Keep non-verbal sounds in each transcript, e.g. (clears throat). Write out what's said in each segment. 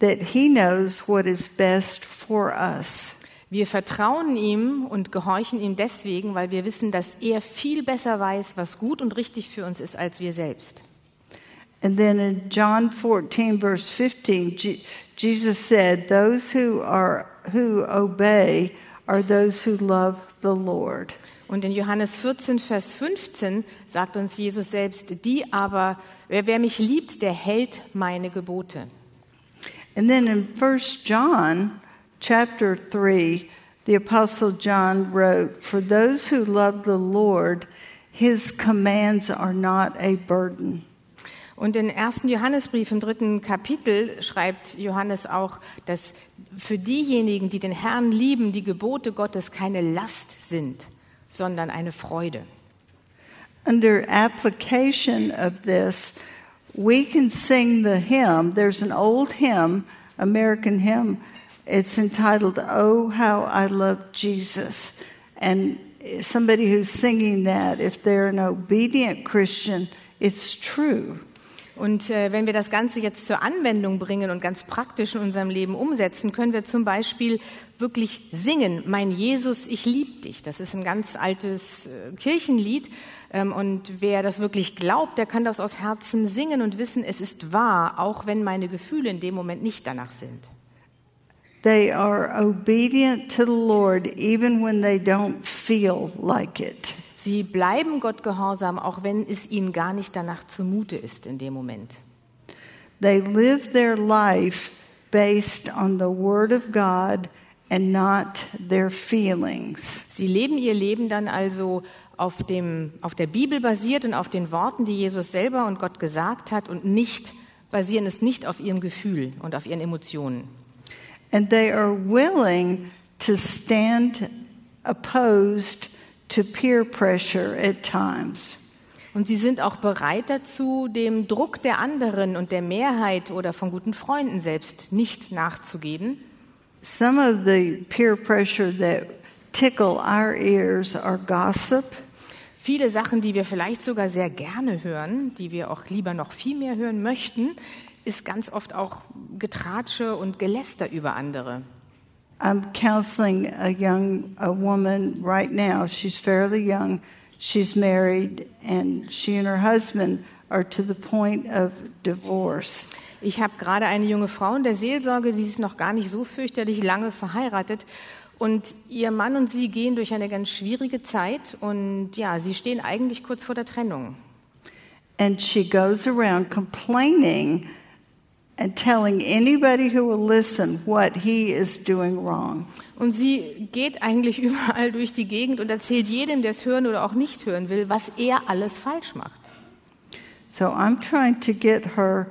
that He knows what is best for us. Wir vertrauen ihm und gehorchen ihm deswegen, weil wir wissen, dass er viel besser weiß, was gut und richtig für uns ist, als wir selbst. And then in John 14, verse 15, Je- Jesus said, Those who, are, who obey are those who love the Lord. Und in Johannes 14, Vers 15 sagt uns Jesus selbst, die aber, wer, wer mich liebt, der hält meine Gebote. And then in 1 John chapter 3, the Apostle John wrote, For those who love the Lord, his commands are not a burden. Und im ersten Johannesbrief im dritten Kapitel schreibt Johannes auch, dass für diejenigen, die den Herrn lieben, die Gebote Gottes keine Last sind, sondern eine Freude. Under application of this, we can sing the hymn. There's an old hymn, American hymn. It's entitled, Oh, How I Love Jesus. And somebody who's singing that, if they're an obedient Christian, it's true. Und äh, wenn wir das Ganze jetzt zur Anwendung bringen und ganz praktisch in unserem Leben umsetzen, können wir zum Beispiel wirklich singen, mein Jesus, ich lieb dich. Das ist ein ganz altes äh, Kirchenlied. Ähm, und wer das wirklich glaubt, der kann das aus Herzen singen und wissen, es ist wahr, auch wenn meine Gefühle in dem Moment nicht danach sind. They are obedient to the Lord even when they don't feel like it. Sie bleiben Gott gehorsam, auch wenn es ihnen gar nicht danach zumute ist in dem Moment. They live their life based on the Word of God and not their feelings. Sie leben ihr Leben dann also auf, dem, auf der Bibel basiert und auf den Worten, die Jesus selber und Gott gesagt hat und nicht basieren es nicht auf ihrem Gefühl und auf ihren Emotionen. And they are willing to stand opposed to peer pressure at times. Und sie sind auch bereit dazu, dem Druck der anderen und der Mehrheit oder von guten Freunden selbst nicht nachzugeben. Some of the peer pressure that tickle our ears are gossip, Viele Sachen, die wir vielleicht sogar sehr gerne hören, die wir auch lieber noch viel mehr hören möchten, ist ganz oft auch Getratsche und Geläster über andere. I'm counseling a young a woman right now. She's fairly young. She's married and she and her husband are to the point of divorce. Ich habe gerade eine junge Frau in der Seelsorge, sie ist noch gar nicht so fürchterlich lange verheiratet und ihr Mann und sie gehen durch eine ganz schwierige Zeit und ja, sie stehen eigentlich kurz vor der Trennung. And she goes around complaining and telling anybody who will listen what he is doing wrong. Und sie geht eigentlich (laughs) überall durch die Gegend und erzählt jedem, der es hören oder auch nicht hören will, was er alles falsch macht. So I'm trying to get her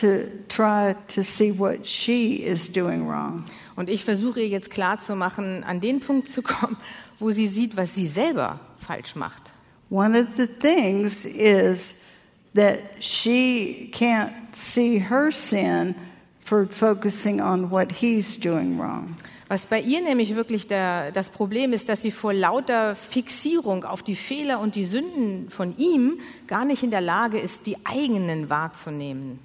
to try to see what she is doing wrong. Und ich versuche ihr jetzt klarzumachen, an den Punkt zu kommen, wo sie sieht, was sie selber falsch macht. One of the things is that she can't see her sin for focusing on what he's doing wrong. Was bei ihr nämlich wirklich der, das Problem ist, dass sie vor lauter Fixierung auf die Fehler und die Sünden von ihm gar nicht in der Lage ist, die eigenen wahrzunehmen.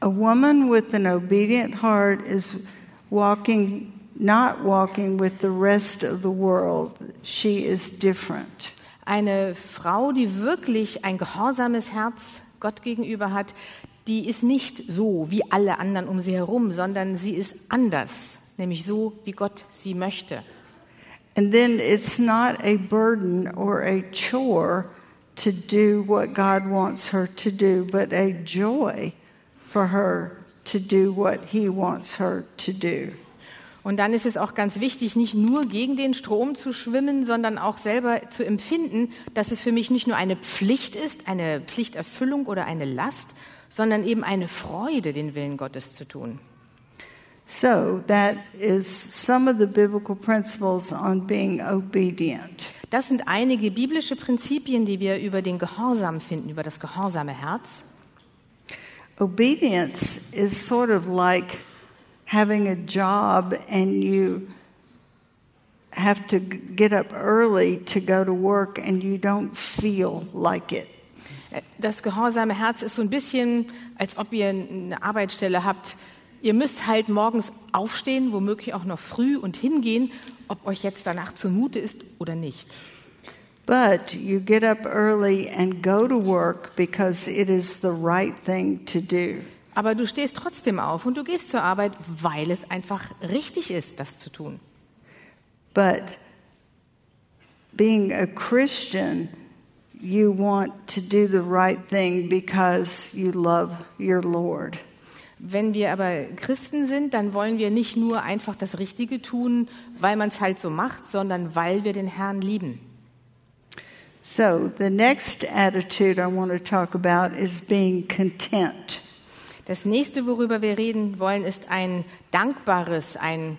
A woman with an obedient heart is walking, not walking with the rest of the world. She is different. Eine Frau, die wirklich ein gehorsames Herz Gott gegenüber hat, die ist nicht so wie alle anderen um sie herum, sondern sie ist anders, nämlich so, wie Gott sie möchte. And then it's not a burden or a chore to do what God wants her to do, but a joy for her to do what He wants her to do. Und dann ist es auch ganz wichtig, nicht nur gegen den Strom zu schwimmen, sondern auch selber zu empfinden, dass es für mich nicht nur eine Pflicht ist, eine Pflichterfüllung oder eine Last, sondern eben eine Freude, den Willen Gottes zu tun. So that is some of the biblical principles on being obedient. Das sind einige biblische Prinzipien, die wir über den Gehorsam finden, über das gehorsame Herz. Obedience is sort of like having a job and you have to get up early to go to work and you don't feel like it. Das gehorsame Herz ist so ein bisschen, als ob ihr eine Arbeitsstelle habt. Ihr müsst halt morgens aufstehen, womöglich auch noch früh und hingehen, ob euch jetzt danach zumute ist oder nicht. But you get up early and go to work because it is the right thing to do. Aber du stehst trotzdem auf und du gehst zur Arbeit, weil es einfach richtig ist, das zu tun. But being a Christian, you want to do the right thing because you love your Lord. Wenn wir aber Christen sind, dann wollen wir nicht nur einfach das Richtige tun, weil man es halt so macht, sondern weil wir den Herrn lieben. So, the next attitude I want to talk about is being content. Das nächste, worüber wir reden wollen, ist ein dankbares, ein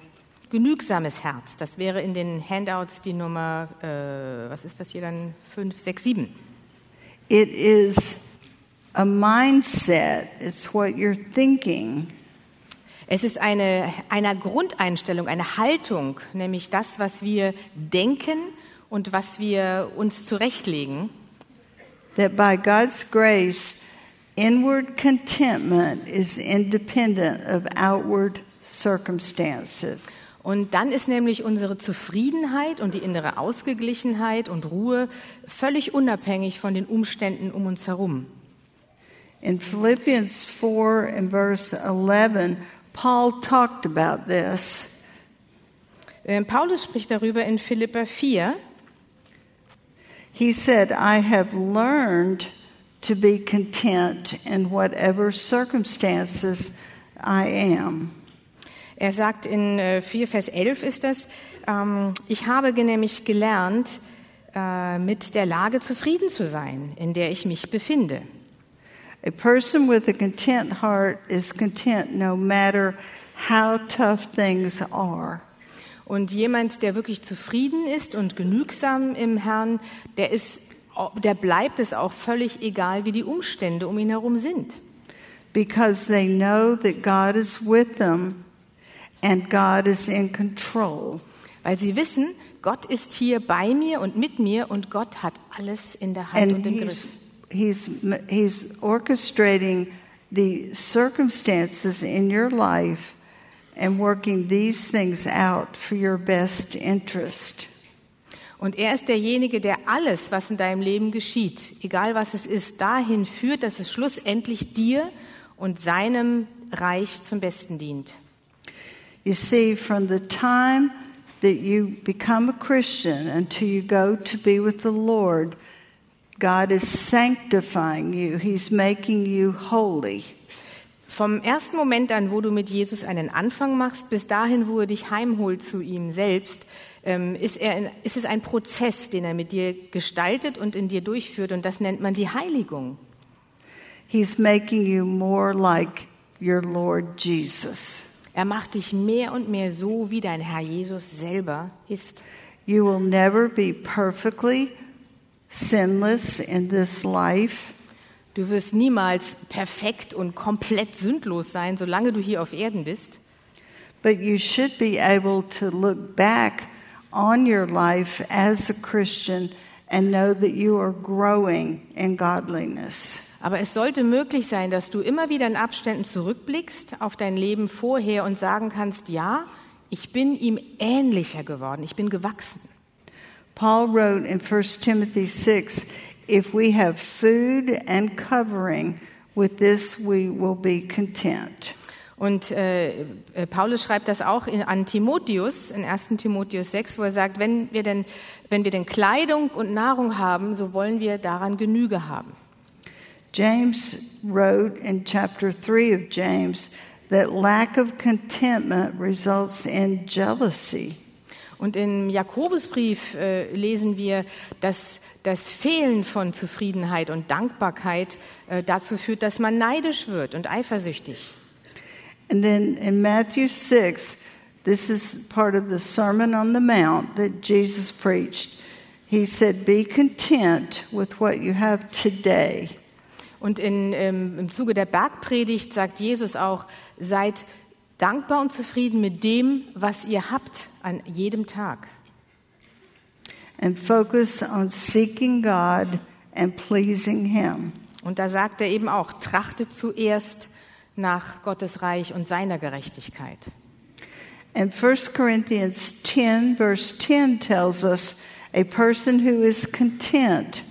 genügsames Herz. Das wäre in den Handouts die Nummer, äh, was ist das hier dann? 5, 6, 7. It is a mindset, it's what you're thinking. Es ist eine, eine Grundeinstellung, eine Haltung, nämlich das, was wir denken und was wir uns zurechtlegen. That by God's grace, inward contentment is independent of outward circumstances. Und dann ist nämlich unsere Zufriedenheit und die innere Ausgeglichenheit und Ruhe völlig unabhängig von den Umständen um uns herum. In Philippians 4 and verse 11, Paul talked about this. Ähm, Paulus spricht darüber in Philippa 4. He said, I have learned to be content in whatever circumstances I am. Er sagt in äh, 4 Vers 11 ist das, ähm, ich habe nämlich gelernt, äh, mit der Lage zufrieden zu sein, in der ich mich befinde. A person with a content heart is content no matter how tough things are. Und jemand, der wirklich zufrieden ist und genügsam im Herrn, der ist, der bleibt es auch völlig egal, wie die Umstände um ihn herum sind. Because they know that God is with them and God is in control. Weil sie wissen, Gott ist hier bei mir und mit mir und Gott hat alles in der Hand And und im Griff. he's, he's orchestrating the circumstances in your life and working these things out for your best interest. Und er ist derjenige, der alles, was in deinem Leben geschieht, egal was es ist, dahin führt, dass es schlussendlich dir und seinem Reich zum Besten dient. You see, from the time that you become a Christian until you go to be with the Lord, God is sanctifying you. He's making you holy. Vom ersten Moment an, wo du mit Jesus einen Anfang machst, bis dahin, wo er dich heimholt zu ihm selbst, ähm, ist, er, ist es ein Prozess, den er mit dir gestaltet und in dir durchführt. Und das nennt man die Heiligung. He's making you more like your Lord Jesus. Er macht dich mehr und mehr so, wie dein Herr Jesus selber ist. You will never be perfectly sinless in this life, Du wirst niemals perfekt und komplett sündlos sein, solange du hier auf Erden bist. but you should be able to look back on your life as a Christian and know that you are growing in godliness. Aber es sollte möglich sein, dass du immer wieder in Abständen zurückblickst auf dein Leben vorher und sagen kannst, ja, ich bin ihm ähnlicher geworden, ich bin gewachsen. Paul wrote in 1 Timothy 6 if we have food and covering, with this we will be content. Und äh, äh, Paulus schreibt das auch in, an Timotheus, in 1. Timotheus 6, wo er sagt, wenn wir, denn, wenn wir denn Kleidung und Nahrung haben, so wollen wir daran Genüge haben. James wrote in chapter 3 of James that lack of contentment results in jealousy. Und im Jakobusbrief äh, lesen wir, dass das Fehlen von Zufriedenheit und Dankbarkeit äh, dazu führt, dass man neidisch wird und eifersüchtig. And then in Matthew 6, this is part of the Sermon on the Mount that Jesus preached. He said, Be content with what you have today. Und in, ähm, im Zuge der Bergpredigt sagt Jesus auch, seid dankbar und zufrieden mit dem, was ihr habt an jedem Tag. And focus on seeking God and pleasing Him. Und da sagt er eben auch, trachtet zuerst nach Gottes Reich und seiner Gerechtigkeit. And 1 Corinthians 10, verse 10 tells us a person who is content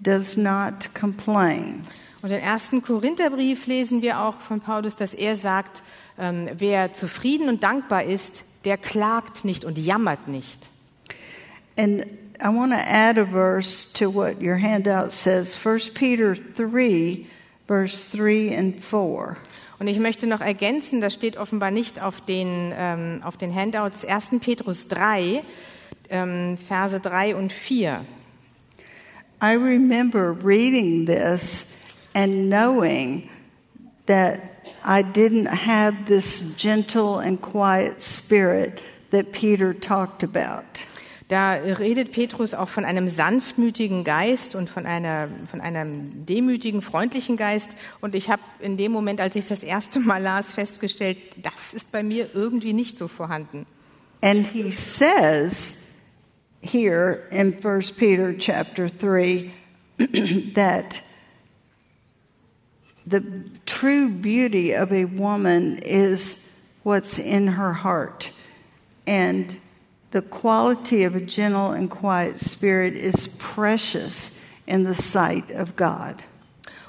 does not complain. Und im ersten Korintherbrief lesen wir auch von Paulus, dass er sagt, ähm, wer zufrieden und dankbar ist, der klagt nicht und jammert nicht. And I want to add a verse to what your handout says 1 Peter 3, verse 3 and 4. Und ich möchte noch ergänzen, das steht offenbar nicht auf den, ähm, auf den Handouts, 1. Petrus 3, ähm, Verse 3 und 4. I remember reading this and knowing that I didn't have this gentle and quiet spirit that Peter talked about. Da redet Petrus auch von einem sanftmütigen Geist und von, einer, von einem demütigen, freundlichen Geist. Und ich habe in dem Moment, als ich das erste Mal las, festgestellt, das ist bei mir irgendwie nicht so vorhanden. And he says here in 1 Peter chapter 3 (clears throat) that the true beauty of a woman is what's in her heart. And the quality of a gentle and quiet spirit is precious in the sight of God.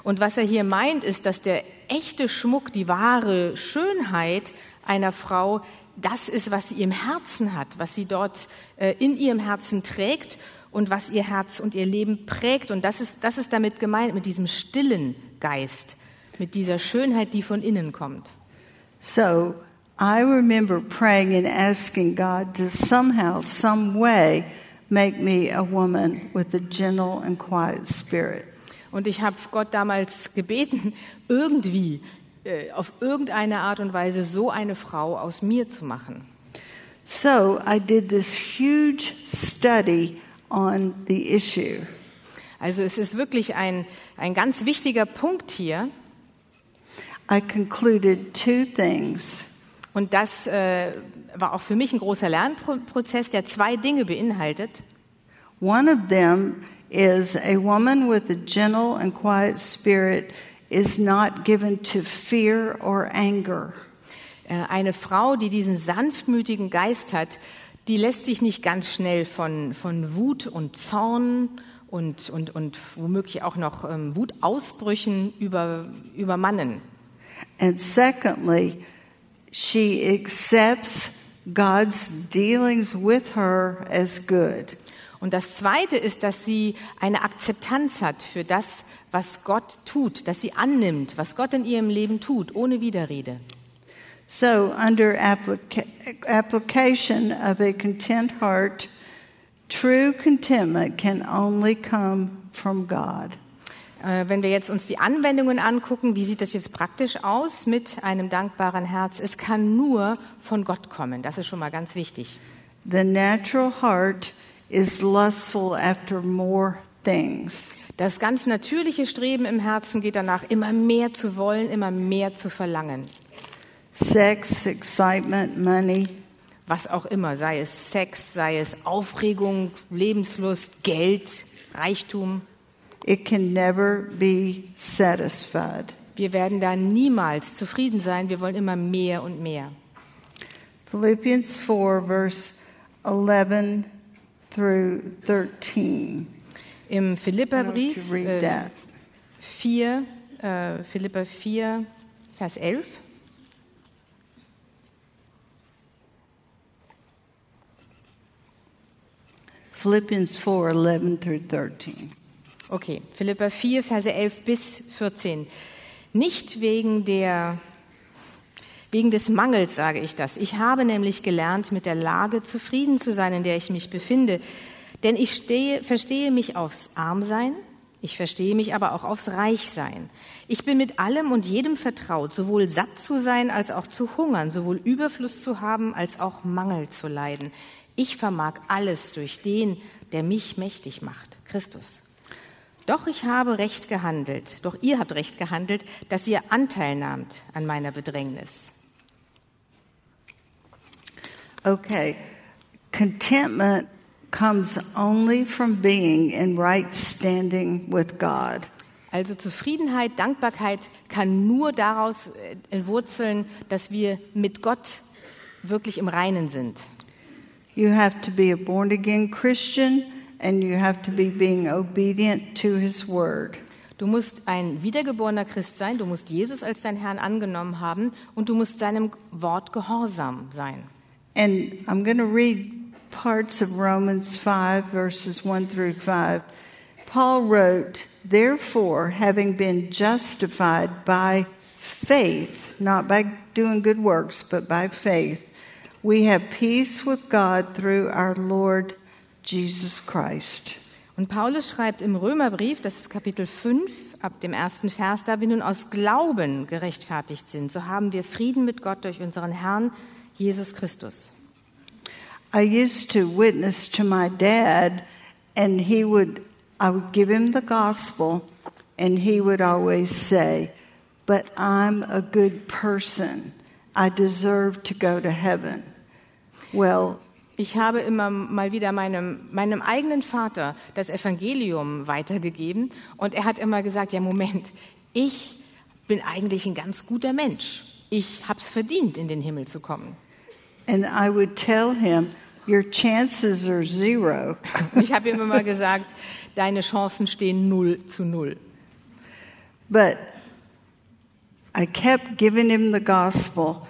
Und was er hier meint, ist, dass der echte Schmuck, die wahre Schönheit einer Frau, das ist, was sie im Herzen hat, was sie dort äh, in ihrem Herzen trägt und was ihr Herz und ihr Leben prägt. Und das ist, das ist damit gemeint, mit diesem stillen Geist, mit dieser Schönheit, die von innen kommt. So I remember praying and asking God to somehow, some way, make me a woman with a gentle and quiet spirit. Und ich habe Gott damals gebeten, (laughs) irgendwie, äh, auf irgendeine Art und Weise so eine Frau aus mir zu machen. So I did this huge study on the issue. Also es ist wirklich ein, ein ganz wichtiger Punkt hier. I concluded two things. Und das äh, war auch für mich ein großer Lernprozess, der zwei Dinge beinhaltet. One of them is a woman with a gentle and quiet spirit is not given to fear or anger. Äh, Eine Frau, die diesen sanftmütigen Geist hat, die lässt sich nicht ganz schnell von, von Wut und Zorn und, und, und womöglich auch noch ähm, Wutausbrüchen über, übermannen. And secondly, she accepts God's dealings with her as good. Und das Zweite ist, dass sie eine Akzeptanz hat für das, was Gott tut, dass sie annimmt, was Gott in ihrem Leben tut, ohne Widerrede. So, under applica- application of a content heart, true contentment can only come from God. Äh, Wenn wir jetzt uns die Anwendungen angucken, wie sieht das jetzt praktisch aus mit einem dankbaren Herz? Es kann nur von Gott kommen. Das ist schon mal ganz wichtig. The natural heart is lustful after more things. Das ganz natürliche Streben im Herzen geht danach, immer mehr zu wollen, immer mehr zu verlangen. Sex, excitement, money. Was auch immer, sei es Sex, sei es Aufregung, Lebenslust, Geld, Reichtum. It can never be satisfied. Wir werden da niemals zufrieden sein. Wir wollen immer mehr und mehr. Philippians 4, verse 11 through 13. Im Philipperbrief äh, 4, äh, Philipper 4, Vers 11. Philippians 4, 11 through 13. Okay, Philipper 4, Verse 11 bis 14. Nicht wegen der wegen des Mangels sage ich das. Ich habe nämlich gelernt, mit der Lage zufrieden zu sein, in der ich mich befinde. Denn ich stehe, verstehe mich aufs Armsein, ich verstehe mich aber auch aufs Reichsein. Ich bin mit allem und jedem vertraut, sowohl satt zu sein als auch zu hungern, sowohl Überfluss zu haben als auch Mangel zu leiden. Ich vermag alles durch den, der mich mächtig macht, Christus. Doch ich habe recht gehandelt, doch ihr habt recht gehandelt, dass ihr Anteil nahmt an meiner Bedrängnis. Okay. Contentment comes only from being in right standing with God. Also Zufriedenheit, Dankbarkeit kann nur daraus äh, entwurzeln, dass wir mit Gott wirklich im Reinen sind. You have to be a born again Christian and you have to be being obedient to his word. Du musst ein wiedergeborener Christ sein, du musst Jesus als dein Herrn angenommen haben und du musst seinem Wort gehorsam sein. And I'm going to read parts of Romans 5, verses 1 through 5. Paul wrote, Therefore, having been justified by faith, not by doing good works, but by faith, we have peace with God through our Lord Jesus Christ. Und Paulus schreibt im Römerbrief, das ist Kapitel 5, ab dem ersten Vers, da wir nun aus Glauben gerechtfertigt sind, so haben wir Frieden mit Gott durch unseren Herrn Jesus Christus. I used to witness to my dad, and he would, I would give him the gospel, and he would always say, But I'm a good person. I deserve to go to heaven. Well, Ich habe immer mal wieder meinem, meinem eigenen Vater das Evangelium weitergegeben und er hat immer gesagt, ja Moment, ich bin eigentlich ein ganz guter Mensch. Ich habe es verdient, in den Himmel zu kommen. and I would tell him, Your chances are zero. (laughs) Ich habe ihm immer gesagt, deine Chancen stehen null zu null. But I kept giving him the gospel.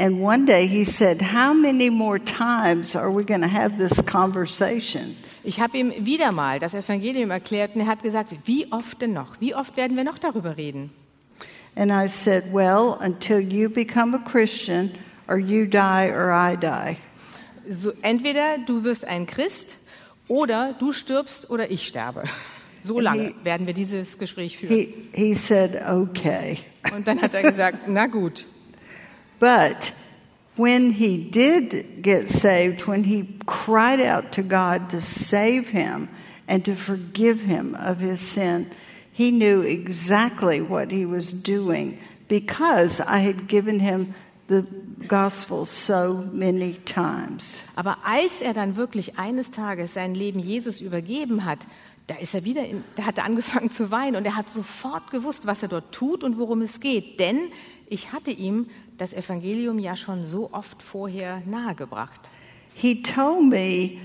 And one day he said, How many more times are we going to have this conversation? Ich habe ihm wieder mal das Evangelium erklärt und er hat gesagt, wie oft denn noch? Wie oft werden wir noch darüber reden? And I said, Well, until you become a Christian, or you die, or I die. So, entweder du wirst ein Christ oder du stirbst oder ich sterbe. So lange werden wir dieses Gespräch führen. He, he said, Okay. Und dann hat er gesagt, na gut. But when he did get saved, when he cried out to God to save him and to forgive him of his sin, he knew exactly what he was doing because I had given him the gospel so many times. Aber als er dann wirklich eines Tages sein Leben Jesus übergeben hat, da ist er wieder, da hat er angefangen zu weinen und er hat sofort gewusst, was er dort tut und worum es geht. Denn ich hatte ihm das Evangelium ja schon so oft vorher nahegebracht. He told me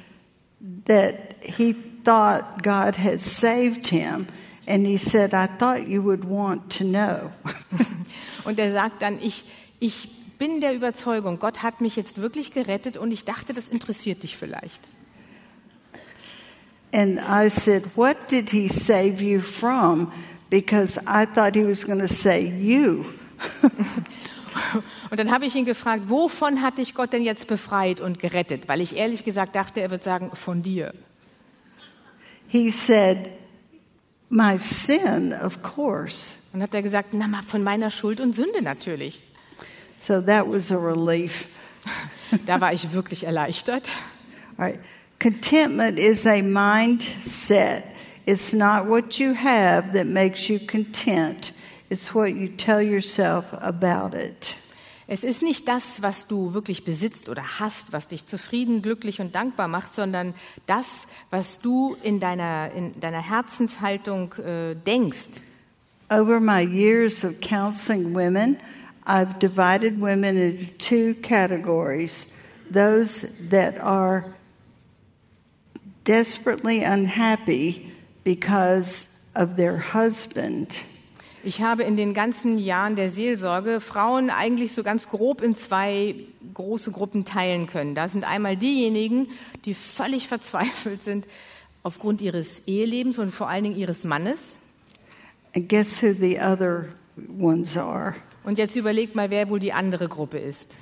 that he thought God had saved him, and he said, I thought you would want to know. (laughs) Und er sagt dann, ich, ich bin der Überzeugung, Gott hat mich jetzt wirklich gerettet und ich dachte, das interessiert dich vielleicht. And I said, What did he save you from? Because I thought he was going to say, You. (laughs) (laughs) Und dann habe ich ihn gefragt, wovon hat dich Gott denn jetzt befreit und gerettet? Weil ich ehrlich gesagt dachte, er wird sagen, von dir. He said, My sin, of course. Und hat er gesagt, na mal von meiner Schuld und Sünde natürlich. So that was a relief. (laughs) Da war ich wirklich erleichtert. All right. Contentment is a mindset. It's not what you have that makes you content, it's what you tell yourself about it. Es ist nicht das, was du wirklich besitzt oder hast, was dich zufrieden, glücklich und dankbar macht, sondern das, was du in deiner, in deiner Herzenshaltung äh, denkst. Over my years of counseling women, I've divided women into two categories those that are desperately unhappy because of their husband. Ich habe in den ganzen Jahren der Seelsorge Frauen eigentlich so ganz grob in zwei große Gruppen teilen können. Da sind einmal diejenigen, die völlig (laughs) verzweifelt sind aufgrund ihres Ehelebens und vor allen Dingen ihres Mannes. And guess who the other ones are? Und jetzt überlegt mal, wer wohl die andere Gruppe ist.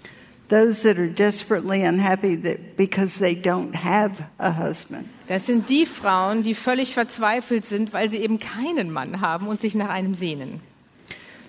Those that are desperately unhappy that because they don't have a husband. Das sind die Frauen, die völlig verzweifelt sind, weil sie eben keinen Mann haben und sich nach einem sehnen.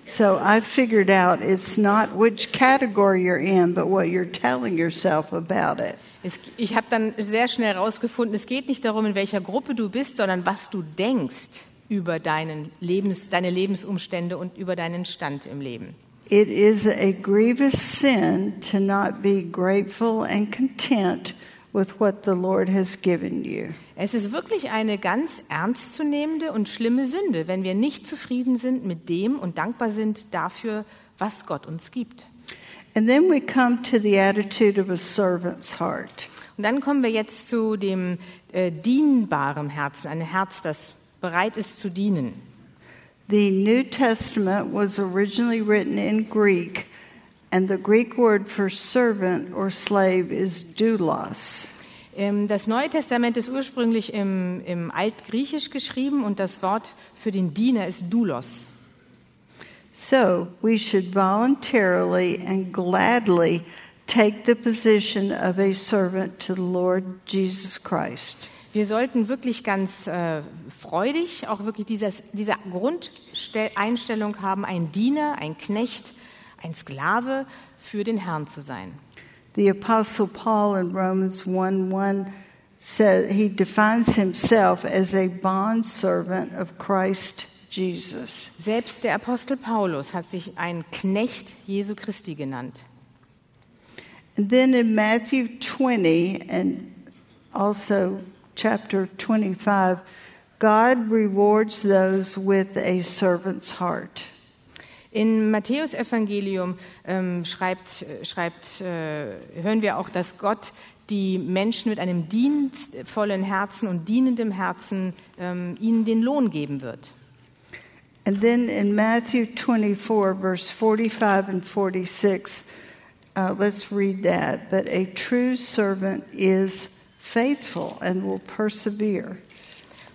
So I figured out it's not which category you're in, but what you're telling yourself about it. Es, ich habe dann sehr schnell herausgefunden, es geht nicht darum, in welcher Gruppe du bist, sondern was du denkst über deinen Lebens, deine Lebensumstände und über deinen Stand im Leben. It is a grievous sin to not be grateful and content with what the Lord has given you. Es ist wirklich eine ganz ernstzunehmende und schlimme Sünde, wenn wir nicht zufrieden sind mit dem und dankbar sind dafür, was Gott uns gibt. And then we come to the attitude of a servant's heart. Und dann kommen wir jetzt zu dem äh, dienbaren Herzen, ein Herz, das bereit ist zu dienen. The New Testament was originally written in Greek, and the Greek word for servant or slave is doulos. Ähm, Das Neue Testament ist ursprünglich im, im Altgriechisch geschrieben und das Wort für den Diener ist Doulos. So we should voluntarily and gladly take the position of a servant to the Lord Jesus Christ. Wir sollten wirklich ganz äh, freudig auch wirklich dieses, diese Grundeinstellung haben, ein Diener, ein Knecht, ein Sklave für den Herrn zu sein. The Apostle Paul in Romans 1 1 says he defines himself as a bondservant of Christ Jesus. Selbst der Apostel Paulus hat sich ein Knecht Jesu Christi genannt. And then in Matthew 20 and also chapter 25, God rewards those with a servant's heart. In Matthäus Evangelium ähm, schreibt, schreibt, äh, hören wir auch, dass Gott die Menschen mit einem dienstvollen Herzen und dienendem Herzen ähm, ihnen den Lohn geben wird. And then in Matthew 24, verse 45 and 46, uh, let's read that. But a true servant is faithful and will persevere.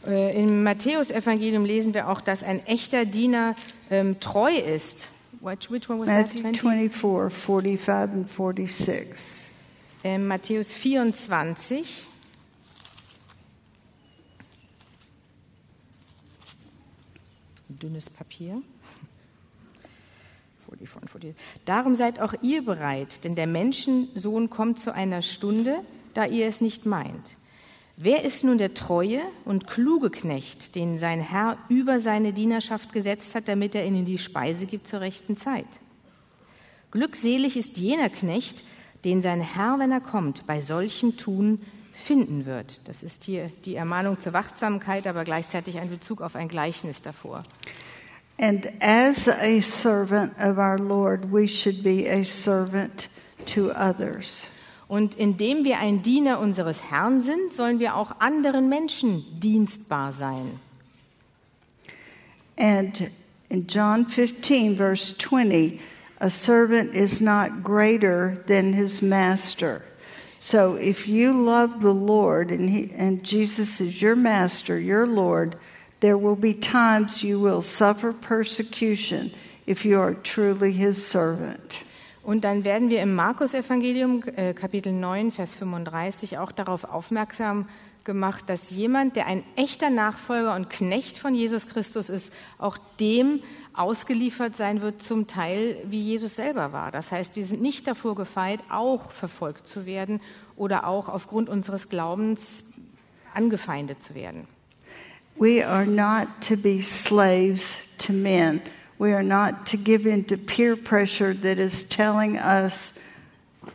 Äh, Im Matthäus-Evangelium lesen wir auch, dass ein echter Diener ähm, treu ist. Which, which one was that? Matthew 20? 24, 45 and 46. Ähm, Matthäus 24. Dünnes Papier. 44 und 40. Darum seid auch ihr bereit, denn der Menschensohn kommt zu einer Stunde, da ihr es nicht meint. Wer ist nun der treue und kluge Knecht, den sein Herr über seine Dienerschaft gesetzt hat, damit er ihnen die Speise gibt zur rechten Zeit? Glückselig ist jener Knecht, den sein Herr, wenn er kommt, bei solchem Tun finden wird. Das ist hier die Ermahnung zur Wachsamkeit, aber gleichzeitig ein Bezug auf ein Gleichnis davor. And as a servant of our Lord, we should be a servant to others. Und indem wir ein Diener unseres Herrn sind, sollen wir auch anderen Menschen dienstbar sein. And in John 15, verse 20, a servant is not greater than his master. So if you love the Lord and, he, and Jesus is your master, your Lord, there will be times you will suffer persecution if you are truly his servant. Und dann werden wir im Markus-Evangelium, äh, Kapitel 9, Vers 35, auch darauf aufmerksam gemacht, dass jemand, der ein echter Nachfolger und Knecht von Jesus Christus ist, auch dem ausgeliefert sein wird, zum Teil wie Jesus selber war. Das heißt, wir sind nicht davor gefeit, auch verfolgt zu werden oder auch aufgrund unseres Glaubens angefeindet zu werden. We are not to be slaves to men. We are not to give in to peer pressure that is telling us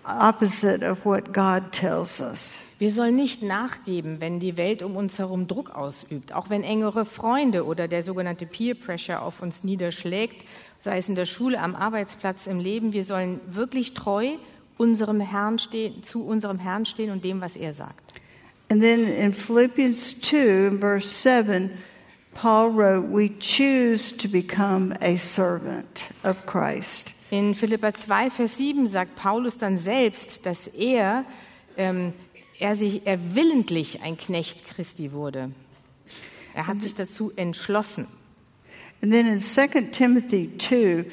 opposite of what God tells us. Wir sollen nicht nachgeben, wenn die Welt um uns herum Druck ausübt, auch wenn engere Freunde oder der sogenannte Peer Pressure auf uns niederschlägt, sei es in der Schule, am Arbeitsplatz, im Leben. Wir sollen wirklich treu unserem Herrn stehen, zu unserem Herrn stehen und dem, was er sagt. And then in Philippians 2, in verse 7, Paul wrote, We choose to become a servant of Christ. In Philippa 2, Vers 7 sagt Paulus dann selbst, dass er, ähm, er, sich, er willentlich ein Knecht Christi wurde. Er hat sich dazu entschlossen. And then in 2 Timothy 2,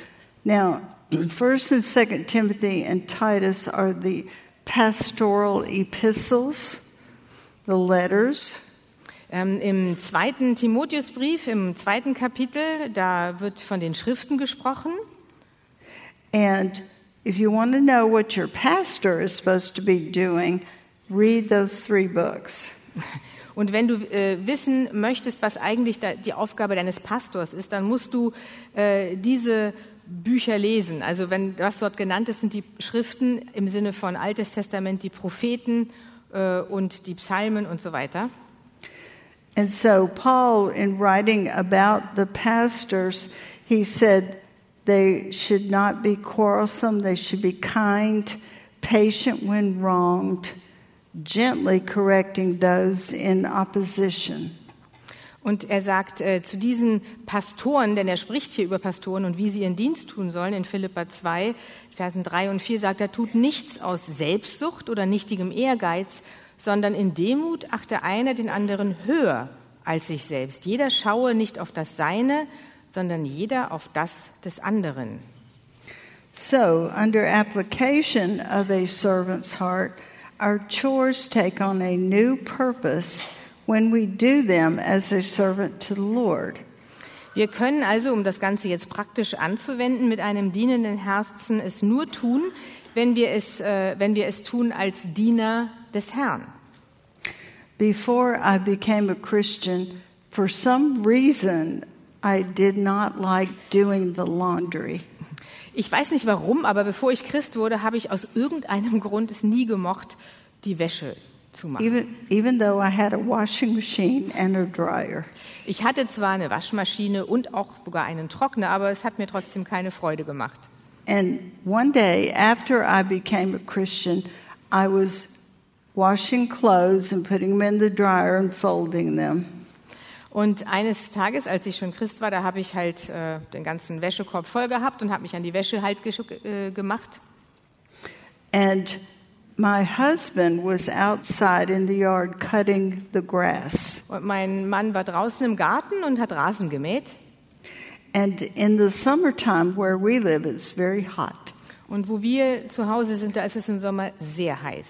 now, 1st and 2nd Timothy and Titus are the pastoral epistles, the letters. Ähm, Im zweiten Timotheusbrief, im zweiten Kapitel, da wird von den Schriften gesprochen. And if you want to know what your pastor is supposed to be doing, read those three books. (laughs) Und wenn du äh, wissen möchtest, was eigentlich da die Aufgabe deines Pastors ist, dann musst du äh, diese Bücher lesen. Also wenn was dort genannt ist, sind die Schriften im Sinne von Altes Testament, die Propheten äh, und die Psalmen und so weiter. And so, Paul, in writing about the pastors, he said they should not be quarrelsome, they should be kind, patient when wronged, gently correcting those in opposition. Und er sagt äh, zu diesen Pastoren, denn er spricht hier über Pastoren und wie sie ihren Dienst tun sollen, in Philippa 2, Versen 3 und 4 sagt er, tut nichts aus Selbstsucht oder nichtigem Ehrgeiz, sondern in Demut achte einer den anderen höher als sich selbst. Jeder schaue nicht auf das Seine, sondern jeder auf das des anderen. So, under application of a servant's heart, our chores take on a new purpose when we do them as a servant to the Lord. Wir können also, um das Ganze jetzt praktisch anzuwenden, mit einem dienenden Herzen es nur tun, wenn wir es, äh, wenn wir es tun als Diener des Herrn. Before I became a Christian, for some reason, I did not like doing the laundry. Ich weiß nicht warum, aber bevor ich Christ wurde, habe ich aus irgendeinem Grund es nie gemocht, die Wäsche zu machen. Even, even though I had a washing machine and a dryer. Ich hatte zwar eine Waschmaschine und auch sogar einen Trockner, aber es hat mir trotzdem keine Freude gemacht. And one day, after I became a Christian, I was washing clothes and putting them in the dryer and folding them. Und eines Tages, als ich schon Christ war, da habe ich halt äh, den ganzen Wäschekorb voll gehabt und habe mich an die Wäsche halt äh, gemacht. And my husband was outside in the yard cutting the grass. Und mein Mann war draußen im Garten und hat Rasen gemäht. And in the summertime where we live, it's very hot. Und wo wir zu Hause sind, da ist es im Sommer sehr heiß.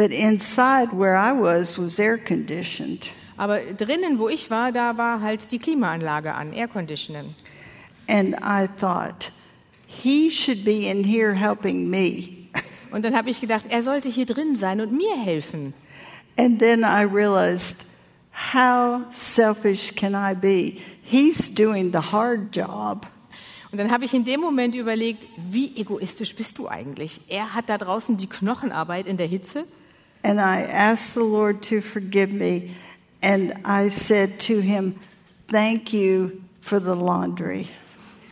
But inside where I was was air conditioned. Aber drinnen, wo ich war, da war halt die Klimaanlage an, Air Conditioning. And I thought, he should be in here helping me. Und dann habe ich gedacht, er sollte hier drin sein und mir helfen. And then I realized, how selfish can I be? He's doing the hard job. Und dann habe ich in dem Moment überlegt, wie egoistisch bist du eigentlich? Er hat da draußen die Knochenarbeit in der Hitze And I asked the Lord to forgive me. And I said to him, Thank you for the laundry.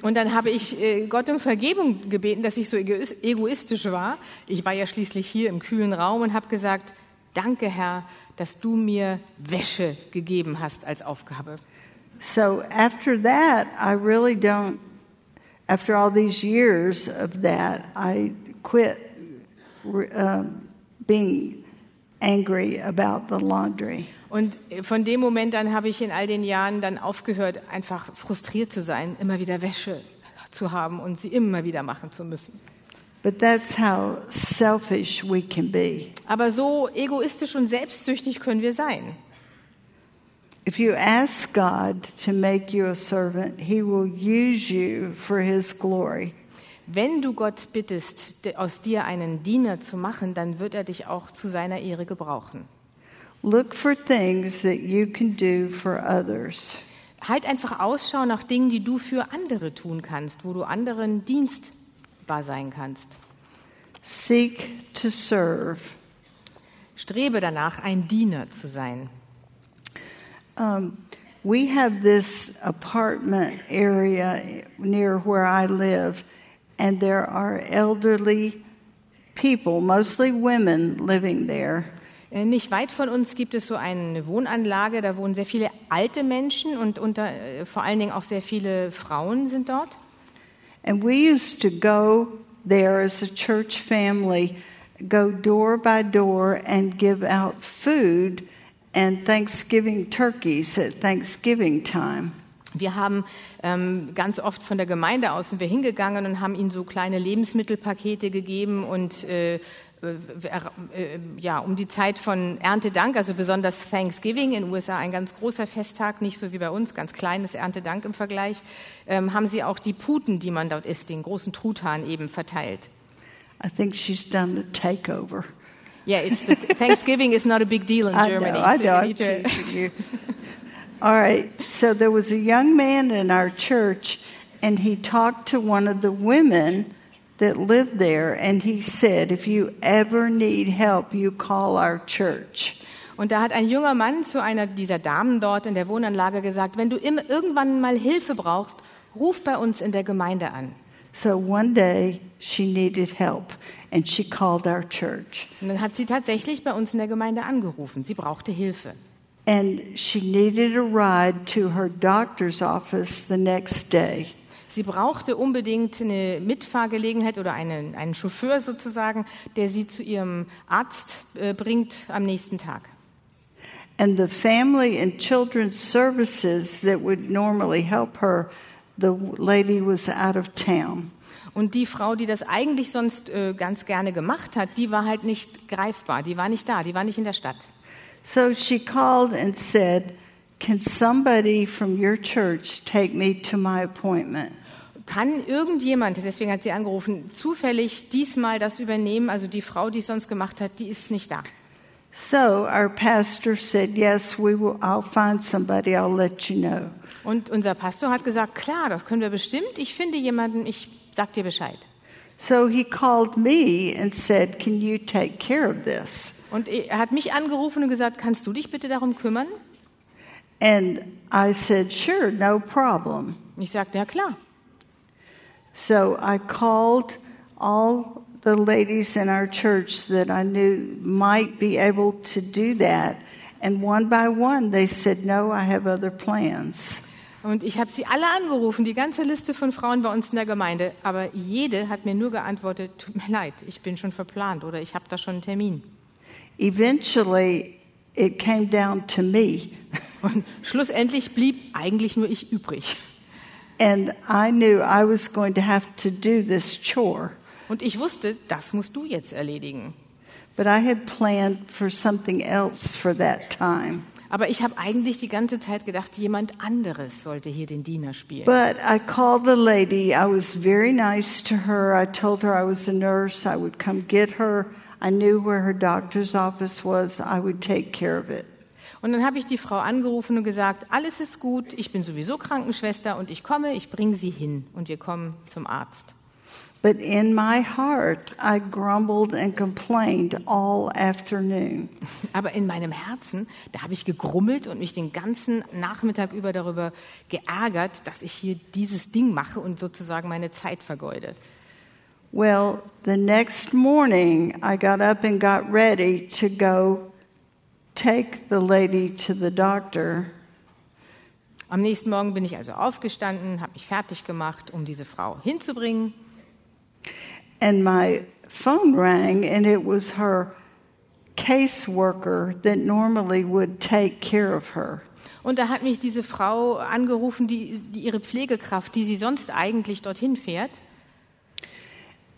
Und dann habe ich äh, Gott um Vergebung gebeten, dass ich so egois- egoistisch war. Ich war ja schließlich hier im kühlen Raum und habe gesagt, danke Herr, dass du mir Wäsche gegeben hast als Aufgabe. So after that, I really don't, after all these years of that, I quit um, being angry about the laundry. Und von dem Moment an habe ich in all den Jahren dann aufgehört, einfach frustriert zu sein, immer wieder Wäsche zu haben und sie immer wieder machen zu müssen. But that's how selfish we can be. Aber so egoistisch und selbstsüchtig können wir sein. If you ask God to make you a servant, He will use you for His glory. Wenn du Gott bittest, aus dir einen Diener zu machen, dann wird er dich auch zu seiner Ehre gebrauchen. Look for things that you can do for others. Halt einfach Ausschau nach Dingen, die du für andere tun kannst, wo du anderen dienstbar sein kannst. Seek to serve. Strebe danach, ein Diener zu sein. Um, we have this apartment area near where I live, and there are elderly people, mostly women, living there. Äh, Nicht weit von uns gibt es so eine Wohnanlage, da wohnen sehr viele alte Menschen und unter, äh, vor allen Dingen auch sehr viele Frauen sind dort. And we used to go there as a church family, go door by door and give out food and Thanksgiving turkeys at Thanksgiving time. Wir haben ähm, ganz oft von der Gemeinde aus sind wir hingegangen und haben ihnen so kleine Lebensmittelpakete gegeben und äh, äh, ja, um die Zeit von Erntedank, also besonders Thanksgiving in den USA, ein ganz großer Festtag, nicht so wie bei uns, ganz kleines Erntedank im Vergleich, ähm, haben sie auch die Puten, die man dort isst, den großen Truthahn eben verteilt. I think she's done a takeover. Yeah, it's the, Thanksgiving is not a big deal in I Germany. know, I so know. to- teasing you. (laughs) All right. So there was a young man in our church, and he talked to one of the women that lived there, and he said, If you ever need help, you call our church. Und da hat ein junger Mann zu einer dieser Damen dort in der Wohnanlage gesagt, wenn du im, irgendwann mal Hilfe brauchst, ruf bei uns in der Gemeinde an. So one day she needed help, and she called our church. Und dann hat sie tatsächlich bei uns in der Gemeinde angerufen. Sie brauchte Hilfe. And she needed a ride to her doctor's office the next day. Sie brauchte unbedingt eine Mitfahrgelegenheit oder einen, einen Chauffeur sozusagen, der sie zu ihrem Arzt äh, bringt am nächsten Tag. And the family and children's services that would normally help her, the lady was out of town. Und die Frau, die das eigentlich sonst äh, ganz gerne gemacht hat, die war halt nicht greifbar, die war nicht da, die war nicht in der Stadt. So she called and said, Can somebody from your church take me to my appointment? Kann irgendjemand, deswegen hat sie angerufen, zufällig diesmal das übernehmen? Also die Frau, die es sonst gemacht hat, die ist nicht da. So our pastor said, Yes, we will, I'll find somebody, I'll let you know. Und unser Pastor hat gesagt, klar, das können wir bestimmt. Ich finde jemanden, ich sag dir Bescheid. So he called me and said, Can you take care of this? Und er hat mich angerufen und gesagt, kannst du dich bitte darum kümmern? And I said, Sure, no problem. Und ich sagte, ja klar. So I called all the ladies in our church that I knew might be able to do that. And one by one, they said, No, I have other plans. Und ich habe sie alle angerufen, die ganze Liste von Frauen bei uns in der Gemeinde. Aber jede hat mir nur geantwortet, tut mir leid, ich bin schon verplant oder ich habe da schon einen Termin. Eventually, it came down to me. (laughs) Und schlussendlich blieb eigentlich nur ich übrig. And I knew I was going to have to do this chore. Und ich wusste, das musst du jetzt erledigen. But I had planned for something else for that time. Aber ich habe eigentlich die ganze Zeit gedacht, jemand anderes sollte hier den Diener spielen. But I called the lady. I was very nice to her. I told her I was a nurse. I would come get her. I knew where her doctor's office was. I would take care of it. Und dann habe ich die Frau angerufen und gesagt, alles ist gut, ich bin sowieso Krankenschwester und ich komme, ich bringe sie hin und wir kommen zum Arzt. But in my heart, I grumbled and complained all afternoon. (laughs) Aber in meinem Herzen, da habe ich gegrummelt und mich den ganzen Nachmittag über darüber geärgert, dass ich hier dieses Ding mache und sozusagen meine Zeit vergeude. Well, the next morning, I got up and got ready to go take the lady to the doctor. Am nächsten Morgen bin ich also aufgestanden, habe mich fertig gemacht, um diese Frau hinzubringen. And my phone rang, and it was her caseworker that normally would take care of her. Und da hat mich diese Frau angerufen, die, die ihre Pflegekraft, die sie sonst eigentlich dorthin fährt.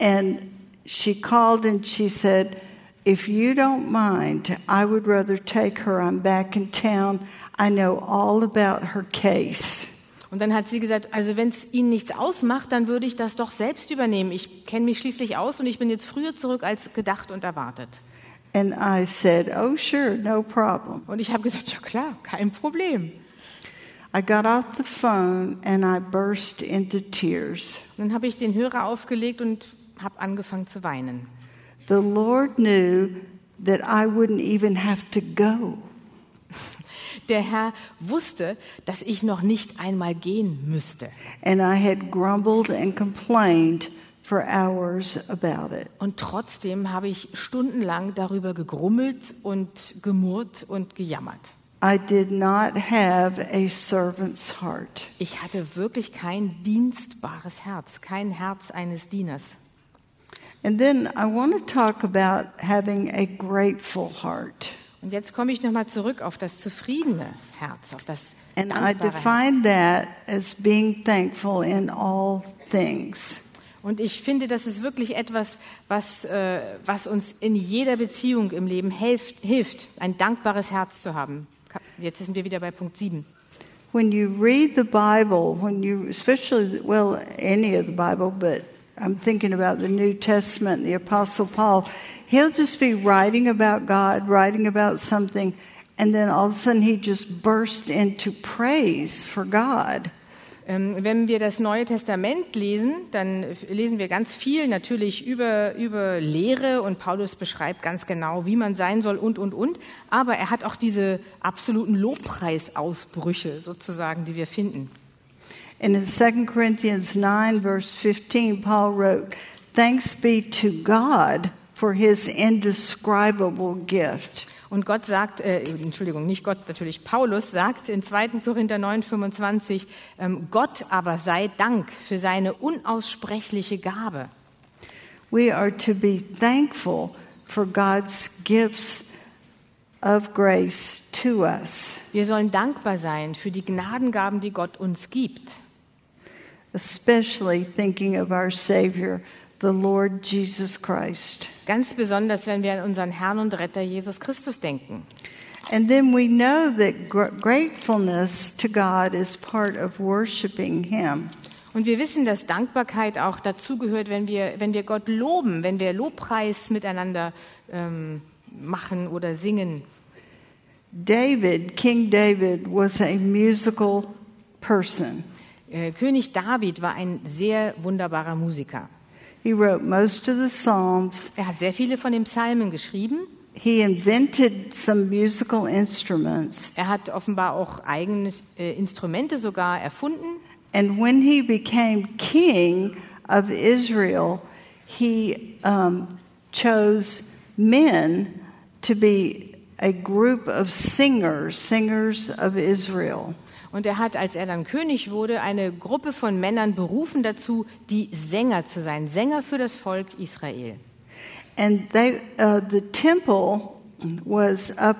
And she called and she said, If you don't mind, I would rather take her. I'm back in town. I know all about her case. Und dann hat sie gesagt, also wenn es Ihnen nichts ausmacht, dann würde ich das doch selbst übernehmen. Ich kenne mich schließlich aus und ich bin jetzt früher zurück als gedacht und erwartet. And I said, Oh, sure, no problem. Und ich habe gesagt, ja klar, kein Problem. I got off the phone and I burst into tears. Und dann habe ich den Hörer aufgelegt und habe angefangen zu weinen. The Lord knew that I wouldn't even have to go. (laughs) Der Herr wusste, dass ich noch nicht einmal gehen müsste. And I had grumbled and complained for hours about it. Und trotzdem habe ich stundenlang darüber gegrummelt und gemurrt und gejammert. I did not have a servant's heart. Ich hatte wirklich kein dienstbares Herz, kein Herz eines Dieners. And then I want to talk about having a grateful heart. Und jetzt komme ich nochmal zurück auf das zufriedene Herz, auf das And I dankbare Herz. define that as being thankful in all things. Und ich finde, das ist wirklich etwas, was, äh, was uns in jeder Beziehung im Leben hilft, hilft, ein dankbares Herz zu haben. Jetzt sind wir wieder bei Punkt 7. When you read the Bible, when you, especially, well, any of the Bible, but I'm thinking about the New Testament, the Apostle Paul, he'll just be writing about God, writing about something, and then all of a sudden he just burst into praise for God. Ähm, wenn wir das Neue Testament lesen, dann lesen wir ganz viel natürlich über, über Lehre und Paulus beschreibt ganz genau, wie man sein soll und, und, und. Aber er hat auch diese absoluten Lobpreisausbrüche sozusagen, die wir finden. And in 2 Corinthians 9, verse 15, Paul wrote, Thanks be to God for his indescribable gift. Und Gott sagt, äh, Entschuldigung, nicht Gott, natürlich Paulus sagt in 2. Korinther 9, 25, ähm, Gott aber sei Dank für seine unaussprechliche Gabe. We are to be thankful for God's gifts of grace to us, Wir sollen dankbar sein für die Gnadengaben, die Gott uns gibt. Especially thinking of our Savior, the Lord Jesus Christ. Ganz besonders, wenn wir an unseren Herrn und Retter Jesus Christus denken. And then we know that gr- gratefulness to God is part of worshiping Him. Und wir wissen, dass Dankbarkeit auch dazugehört, wenn wir, wenn wir Gott loben, wenn wir Lobpreis miteinander ähm, machen oder singen. David, King David, was a musical person. Äh, König David war ein sehr wunderbarer Musiker. He wrote most of the Psalms. Er hat sehr viele von den Psalmen geschrieben. He invented some musical instruments. Er hat offenbar auch eigene äh, Instrumente sogar erfunden. And when he became king of Israel, he um, chose men to be a group of singers, singers of Israel. Und er hat, als er dann König wurde, eine Gruppe von Männern berufen dazu, die Sänger zu sein, Sänger für das Volk Israel. And they, uh, the temple was up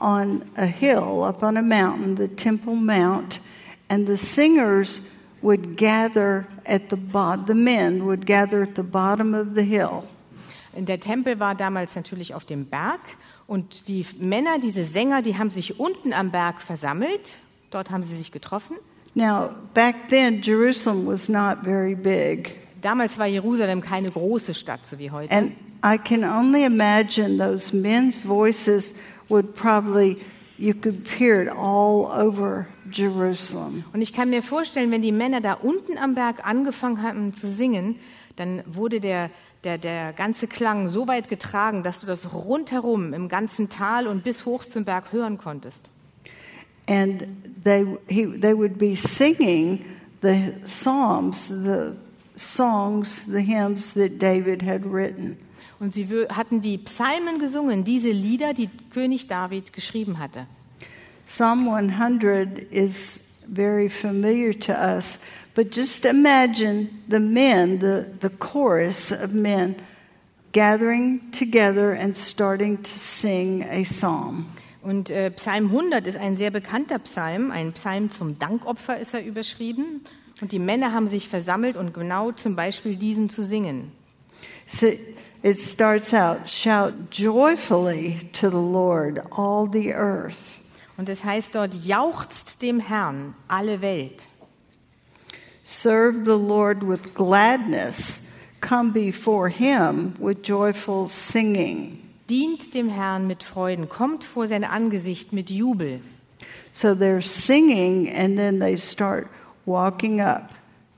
on a hill, up on a mountain, the Temple Mount, and the singers would gather at the bottom, the men would gather at the bottom of the hill. Der Tempel war damals natürlich auf dem Berg und die Männer, diese Sänger, die haben sich unten am Berg versammelt. Dort haben sie sich getroffen. Now, back then, Jerusalem was not very big. Damals war Jerusalem keine große Stadt, so wie heute. And I can only imagine those men's voices would probably, you could hear it all over Jerusalem. Und ich kann mir vorstellen, wenn die Männer da unten am Berg angefangen hatten zu singen, dann wurde der, der, der ganze Klang so weit getragen, dass du das rundherum im ganzen Tal und bis hoch zum Berg hören konntest. And they, he, they would be singing the psalms, the songs, the hymns that David had written. Und sie hatten die Psalmen gesungen, diese Lieder, die König David geschrieben hatte. Psalm 100 is very familiar to us, but just imagine the men, the, the chorus of men, gathering together and starting to sing a psalm. Und äh, Psalm 100 ist ein sehr bekannter Psalm, ein Psalm zum Dankopfer ist er überschrieben. Und die Männer haben sich versammelt und genau zum Beispiel diesen zu singen. So it starts out, shout joyfully to the Lord, all the earth. Und es heißt dort, jauchzt dem Herrn alle Welt. Serve the Lord with gladness. Come before him with joyful singing. Dient dem Herrn mit Freuden, kommt vor sein Angesicht mit Jubel. So they're singing and then they start walking up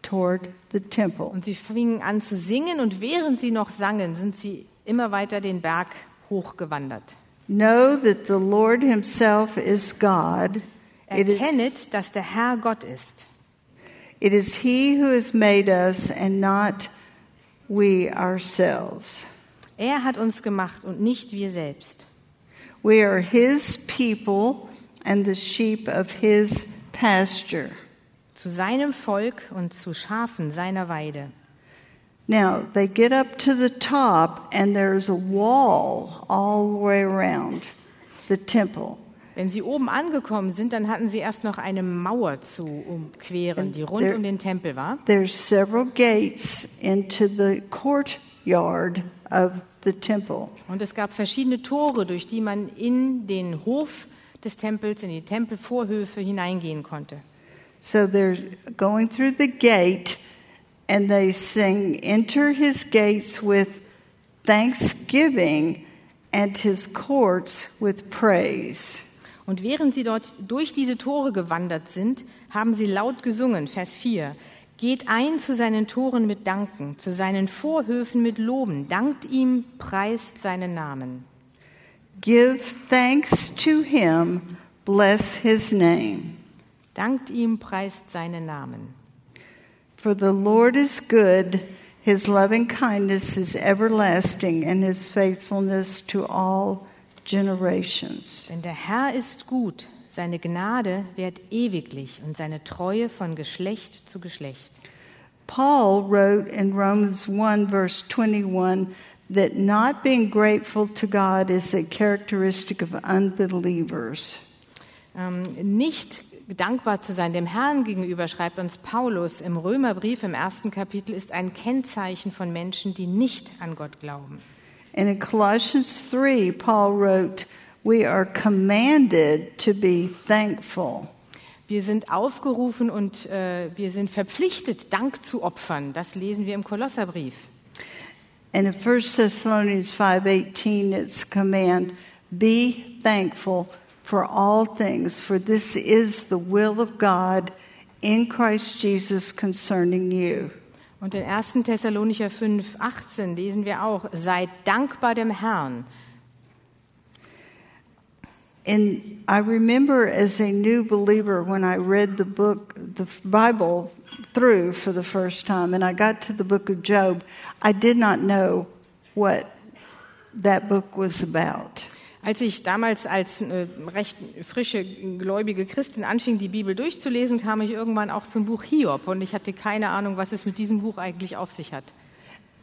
toward the temple. Und sie fingen an zu singen und während sie noch sangen, sind sie immer weiter den Berg hochgewandert. Know that the Lord himself is God. Erkennet, dass der Herr Gott ist. it is he who has made us and not we ourselves. Er hat uns gemacht und nicht wir selbst. We are his people and the sheep of his pasture. Zu seinem Volk und zu Schafen seiner Weide. Now, they get up to the top, and there's a wall all the way around the temple. Wenn sie oben angekommen sind, dann hatten sie erst noch eine Mauer zu umqueren, die rund There- um den Tempel war. There's several gates into the courtyard. Und es gab verschiedene Tore, durch die man in den Hof des Tempels, in die Tempelvorhöfe hineingehen konnte. So they're going through the gate, and they sing, Enter his gates with thanksgiving and his courts with praise. Und während sie dort durch diese Tore gewandert sind, haben sie laut gesungen, Vers 4. Geht ein zu seinen Toren mit Danken, zu seinen Vorhöfen mit Loben, dankt ihm, preist seinen Namen. Give thanks to him, bless his name. Dankt ihm, preist seinen Namen. For the Lord is good, his loving kindness is everlasting, and his faithfulness to all generations. Denn der Herr ist gut, seine Gnade währt ewiglich und seine Treue von Geschlecht zu Geschlecht. Paul wrote in Romans 1, verse 21, that not being grateful to God is a characteristic of unbelievers. Ähm, nicht dankbar zu sein dem Herrn gegenüber, schreibt uns Paulus im Römerbrief im ersten Kapitel, ist ein Kennzeichen von Menschen, die nicht an Gott glauben. And in Colossians 3, Paul wrote, We are commanded to be thankful. Wir sind aufgerufen und äh, wir sind verpflichtet, Dank zu opfern. Das lesen wir im Kolosserbrief. And in 1 Thessalonians 5:18 it's a command, be thankful for all things, for this is the will of God in Christ Jesus concerning you. Und in 1. Thessalonicher 5, 18 lesen wir auch, seid dankbar dem Herrn. And I remember as a new believer when I read the book, the Bible through for the first time, and I got to the book of Job, I did not know what that book was about. Als ich damals als äh, recht frische gläubige Christin anfing, die Bibel durchzulesen, kam ich irgendwann auch zum Buch Hiob und ich hatte keine Ahnung, was es mit diesem Buch eigentlich auf sich hat.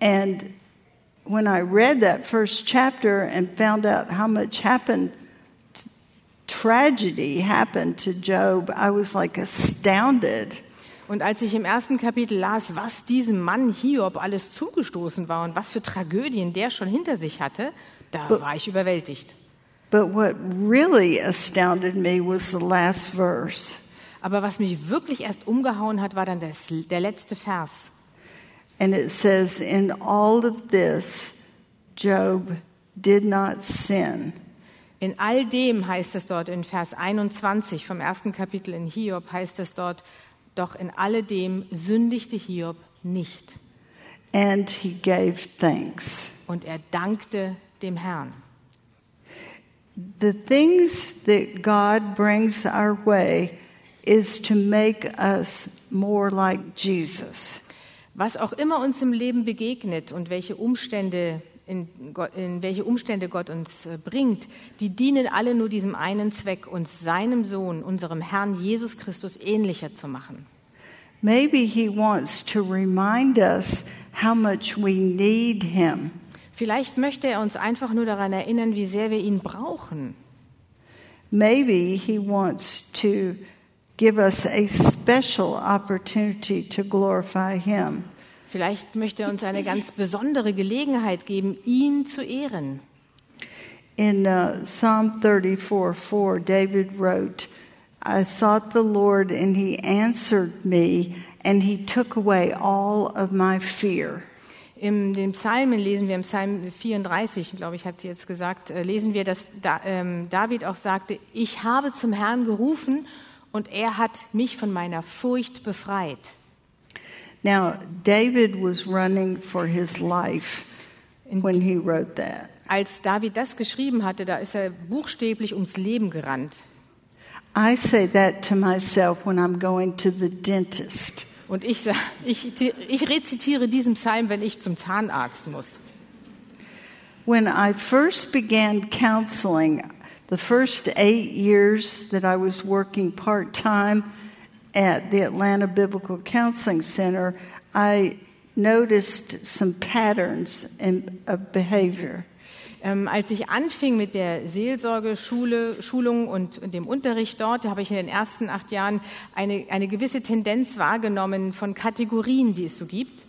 And when I read that first chapter and found out how much happened, tragedy happened to Job, I was like astounded. Und als ich im ersten Kapitel las, was diesem Mann Hiob alles zugestoßen war und was für Tragödien der schon hinter sich hatte, da war ich überwältigt. But what really astounded me was the last verse. Aber was mich wirklich erst umgehauen hat, war dann das, der letzte Vers. And it says, In all of this, Job did not sin. In all dem heißt es dort in Vers 21 vom ersten Kapitel in Hiob, heißt es dort, doch in alledem sündigte Hiob nicht. And he gave thanks. Und er dankte dem Herrn. The things that God brings our way is to make us more like Jesus. Was auch immer uns im Leben begegnet und welche Umstände in, in, welche Umstände Gott uns äh, bringt, die dienen alle nur diesem einen Zweck, uns seinem Sohn, unserem Herrn Jesus Christus ähnlicher zu machen. Maybe he wants to remind us how much we need him. Vielleicht möchte er uns einfach nur daran erinnern, wie sehr wir ihn brauchen. Maybe he wants to give us a special opportunity to glorify him. Vielleicht möchte er uns eine ganz besondere Gelegenheit geben, ihn zu ehren. In uh, Psalm 34 4, David wrote, I sought the Lord, and he answered me, and he took away all of my fear. In den Psalmen lesen wir im Psalm 34, glaube ich, hat sie jetzt gesagt, äh, lesen wir, dass da, ähm, David auch sagte, ich habe zum Herrn gerufen und er hat mich von meiner Furcht befreit. Now, David was running for his life when he wrote that. Als David das geschrieben hatte, da ist er buchstäblich ums Leben gerannt. I say that to myself when I'm going to the dentist. Und ich, ich, ich rezitiere diesen Psalm, wenn ich zum Zahnarzt muss. When I first began counseling, the first eight years that I was working part time at the Atlanta Biblical Counseling Center, I noticed some patterns in, of behavior. Ähm, als ich anfing mit der Seelsorgeschule, Schulung und, und dem Unterricht dort, habe ich in den ersten acht Jahren eine, eine gewisse Tendenz wahrgenommen von Kategorien, die es so gibt.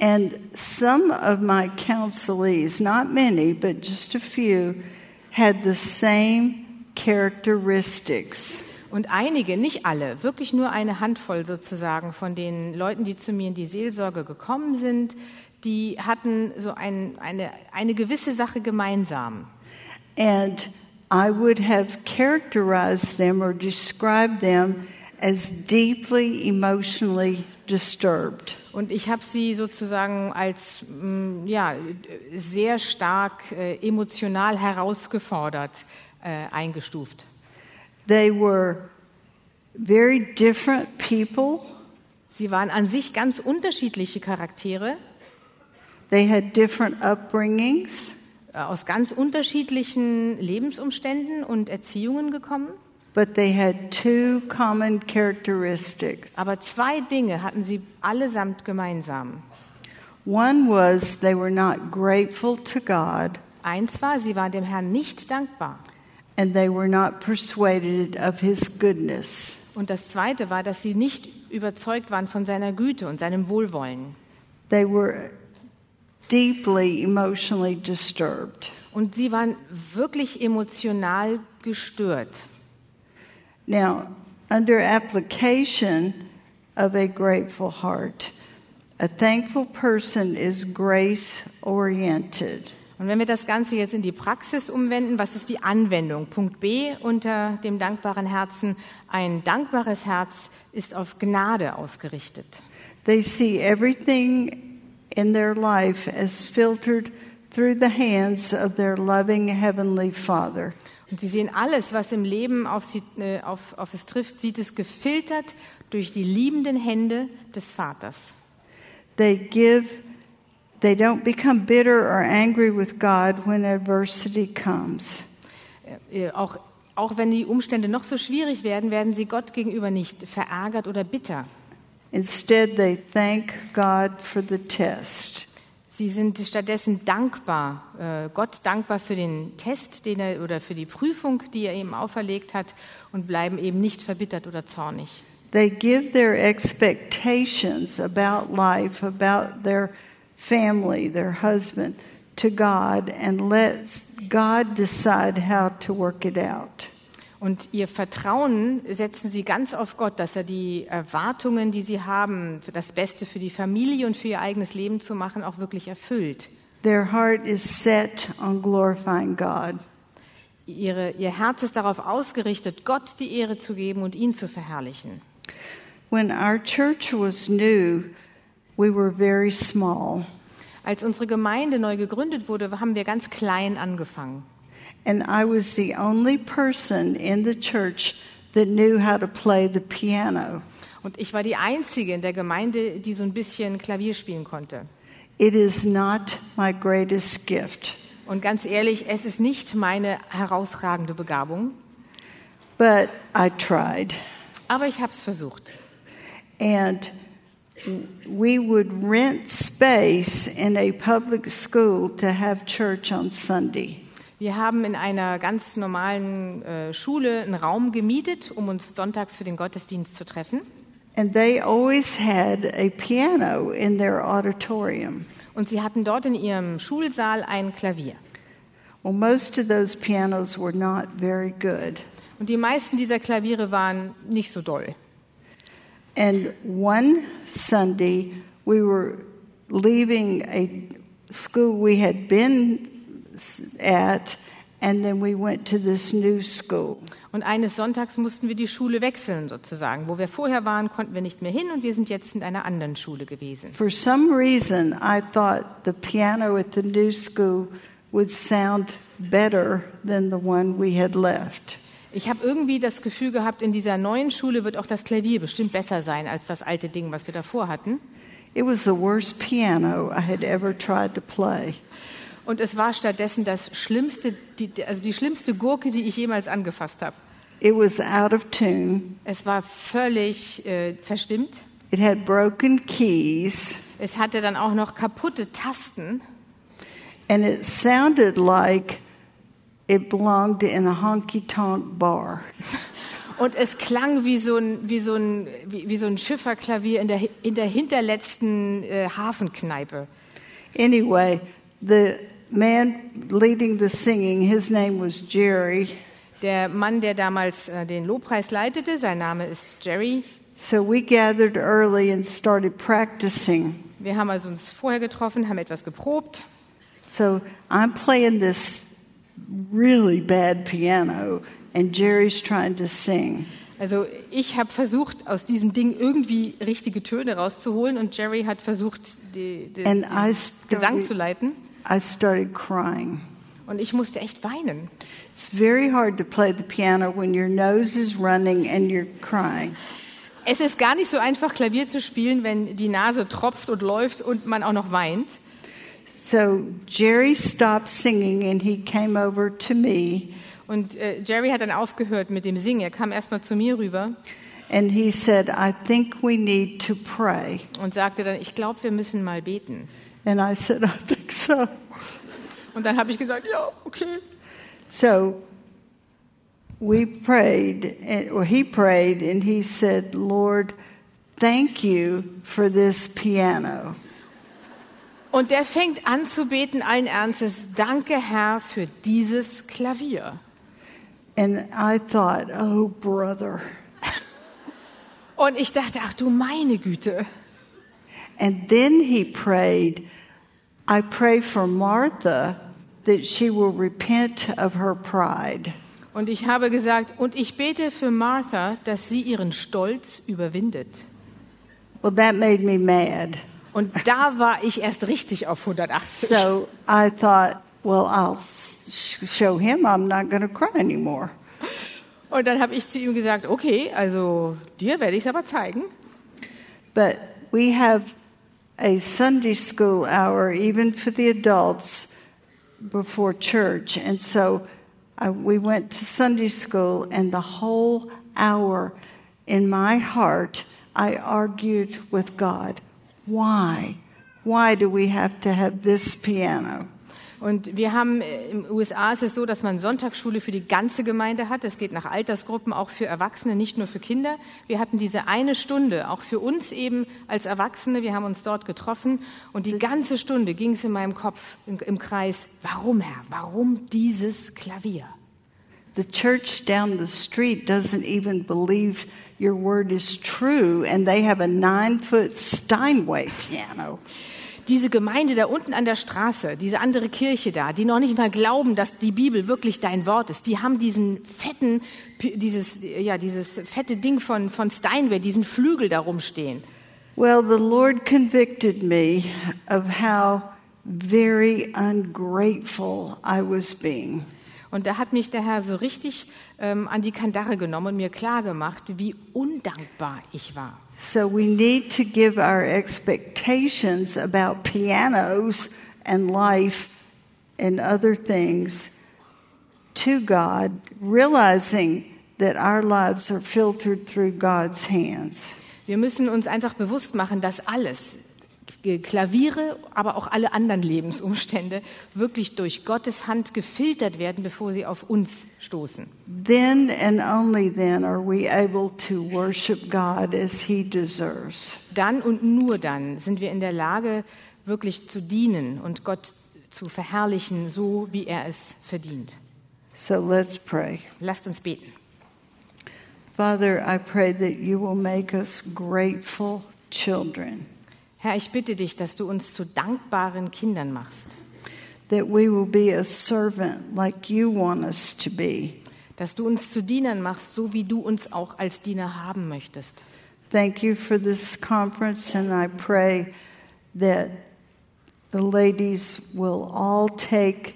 And some of my counselees, not many, but just a few, had the same characteristics. Und einige, nicht alle, wirklich nur eine Handvoll sozusagen von den Leuten, die zu mir in die Seelsorge gekommen sind, die hatten so ein, eine, eine gewisse Sache gemeinsam. And I would have characterized them or described them as deeply emotionally disturbed. Und ich habe sie sozusagen als mm, ja, sehr stark äh, emotional herausgefordert äh, eingestuft. They were very different people. Sie waren an sich ganz unterschiedliche Charaktere They had different upbringings, äh, aus ganz unterschiedlichen Lebensumständen und Erziehungen gekommen. but they had two common characteristics. Aber zwei Dinge hatten sie allesamt gemeinsam. One was they were not grateful to God, Eins war, sie waren dem Herrn nicht dankbar. And they were not persuaded of his goodness. Und das zweite war, dass sie nicht überzeugt waren von seiner Güte und seinem Wohlwollen. They were deeply emotionally disturbed. Und sie waren wirklich emotional gestört. Now, under application of a grateful heart, a thankful person is grace oriented. Und wenn wir das Ganze jetzt in die Praxis umwenden, was ist die Anwendung? Punkt B unter dem dankbaren Herzen. Ein dankbares Herz ist auf Gnade ausgerichtet. They see everything in their life as filtered through the hands of their loving Heavenly Father. Und sie sehen alles, was im Leben auf, sie, äh, auf, auf es trifft, sieht es gefiltert durch die liebenden Hände des Vaters. They give, they don't become bitter or angry with God when adversity comes. Äh, Auch, auch wenn die Umstände noch so schwierig werden, werden sie Gott gegenüber nicht verärgert oder bitter. Instead, they thank God for the test. Sie sind stattdessen dankbar, äh, Gott dankbar für den Test den er, oder für die Prüfung, die er ihm auferlegt hat und bleiben eben nicht verbittert oder zornig. They give their expectations about life, about their family, their husband, to God and let God decide how to work it out. Und ihr Vertrauen setzen sie ganz auf Gott, dass er die Erwartungen, die sie haben, für das Beste für die Familie und für ihr eigenes Leben zu machen, auch wirklich erfüllt. Their heart is set on glorifying God. Ihre, ihr Herz ist darauf ausgerichtet, Gott die Ehre zu geben und ihn zu verherrlichen. When our church was new, we were very small. Als unsere Gemeinde neu gegründet wurde, haben wir ganz klein angefangen. And I was the only person in the church that knew how to play the piano. Und ich war die Einzige in der Gemeinde, die so ein bisschen Klavier spielen konnte. It is not my greatest gift, Und ganz ehrlich, es ist nicht meine herausragende Begabung, but I tried. aber ich habe es versucht. And we would rent space in a public school to have church on Sunday. Wir haben in einer ganz normalen äh, Schule einen Raum gemietet, um uns sonntags für den Gottesdienst zu treffen. And they always had a piano in their auditorium. Und sie hatten dort in ihrem Schulsaal ein Klavier. Well, most of those pianos were not very good. Und die meisten dieser Klaviere waren nicht so doll. And one Sunday, we were leaving a school we had been at, and then we went to this new school. Und eines Sonntags mussten wir die Schule wechseln sozusagen. Wo wir vorher waren, konnten wir nicht mehr hin und wir sind jetzt in einer anderen Schule gewesen. For some reason, I thought the piano at the new school would sound better than the one we had left. Ich habe irgendwie das Gefühl gehabt, in dieser neuen Schule wird auch das Klavier bestimmt besser sein als das alte Ding, was wir davor hatten. It was the worst piano I had ever tried to play. Und es war stattdessen das schlimmste, die, also die schlimmste Gurke, die ich jemals angefasst habe. It was out of tune. Es war völlig äh, verstimmt. It had broken keys, Es hatte dann auch noch kaputte Tasten and it sounded like it belonged in a honky tonk bar. und es klang wie so ein, wie so ein, wie, wie so ein Schifferklavier in der, in der hinterletzten äh, Hafenkneipe. Anyway, the man leading the singing, his name was Jerry. Der Mann, der damals äh, den Lobpreis leitete, sein Name ist Jerry. So we gathered early and started practicing. Wir haben also uns vorher getroffen, haben etwas geprobt. So I'm playing this really bad piano, and Jerry's trying to sing. Also ich habe versucht, aus diesem Ding irgendwie richtige Töne rauszuholen und Jerry hat versucht, die, die, And I den started- Gesang zu leiten. I started crying. Und ich musste echt weinen. It's very hard to play the piano when your nose is running and you're crying. Es ist gar nicht so einfach, Klavier zu spielen, wenn die Nase tropft und läuft und man auch noch weint. So Jerry stopped singing and he came over to me Und äh, Jerry hat dann aufgehört mit dem Singen. Er kam erstmal zu mir rüber and he said, I think we need to pray. und sagte dann, ich glaube, wir müssen mal beten. And I said, I think so. Und dann habe ich gesagt, ja, okay. So we prayed, and, or he prayed, and he said, Lord, thank you for this piano. Und der fängt an zu beten allen Ernstes, danke Herr für dieses Klavier. And I thought, oh, brother. (laughs) Und ich dachte, ach du meine Güte. And then he prayed, I pray for Martha that she will repent of her pride. Und ich habe gesagt, und ich bete für Martha, dass sie ihren Stolz überwindet. Well, that made me mad. Und da war ich erst richtig auf 180. So I thought, well, I'll show him I'm not going to cry anymore. Und dann habe ich zu ihm gesagt, okay, also dir werde ich es aber zeigen. But we have a Sunday school hour, even for the adults, before church. And so I, we went to Sunday school, and the whole hour in my heart, I argued with God. Why? Why do we have to have this piano? Und wir haben, äh, im USA ist es so, dass man Sonntagsschule für die ganze Gemeinde hat. Es geht nach Altersgruppen, auch für Erwachsene, nicht nur für Kinder. Wir hatten diese eine Stunde, auch für uns eben als Erwachsene. Wir haben uns dort getroffen und die ganze Stunde ging es in meinem Kopf im, im Kreis. Warum, Herr? Warum dieses Klavier? The church down the street doesn't even believe your word is true, and they have a nine foot Steinway piano. Diese Gemeinde da unten an der Straße, diese andere Kirche da, die noch nicht mal glauben, dass die Bibel wirklich dein Wort ist, die haben diesen fetten, dieses, ja, dieses fette Ding von, von Steinway, diesen Flügel da rumstehen. Well, the Lord convicted me of how very ungrateful I was being. Und da hat mich der Herr so richtig ähm, an die Kandare genommen und mir klar gemacht, wie undankbar ich war. So we need to give our expectations about pianos and life and other things to God, realizing that our lives are filtered through God's hands. Wir müssen uns einfach bewusst machen, dass alles, Klaviere, aber auch alle anderen Lebensumstände, wirklich durch Gottes Hand gefiltert werden, bevor sie auf uns stoßen. Then and only then are we able to worship God as He deserves. Dann und nur dann sind wir in der Lage, wirklich zu dienen und Gott zu verherrlichen, so wie er es verdient. So let's pray. Lasst uns beten. Father, I pray that you will make us grateful children, Herr, ich bitte dich, dass du uns zu dankbaren Kindern machst, that we will be a servant like you want us to be. dass du uns zu Dienern machst, so wie du uns auch als Diener haben möchtest. Thank you for this conference, and I pray that the ladies will all take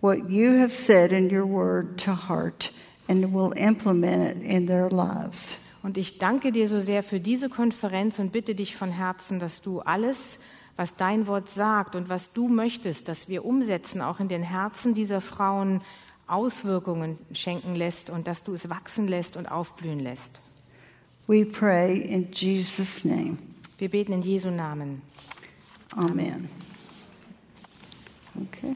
what you have said in your word to heart and will implement it in their lives. Und ich danke dir so sehr für diese Konferenz und bitte dich von Herzen, dass du alles, was dein Wort sagt und was du möchtest, dass wir umsetzen, auch in den Herzen dieser Frauen Auswirkungen schenken lässt und dass du es wachsen lässt und aufblühen lässt. We pray in Jesus' name. Wir beten in Jesu Namen. Amen. Okay.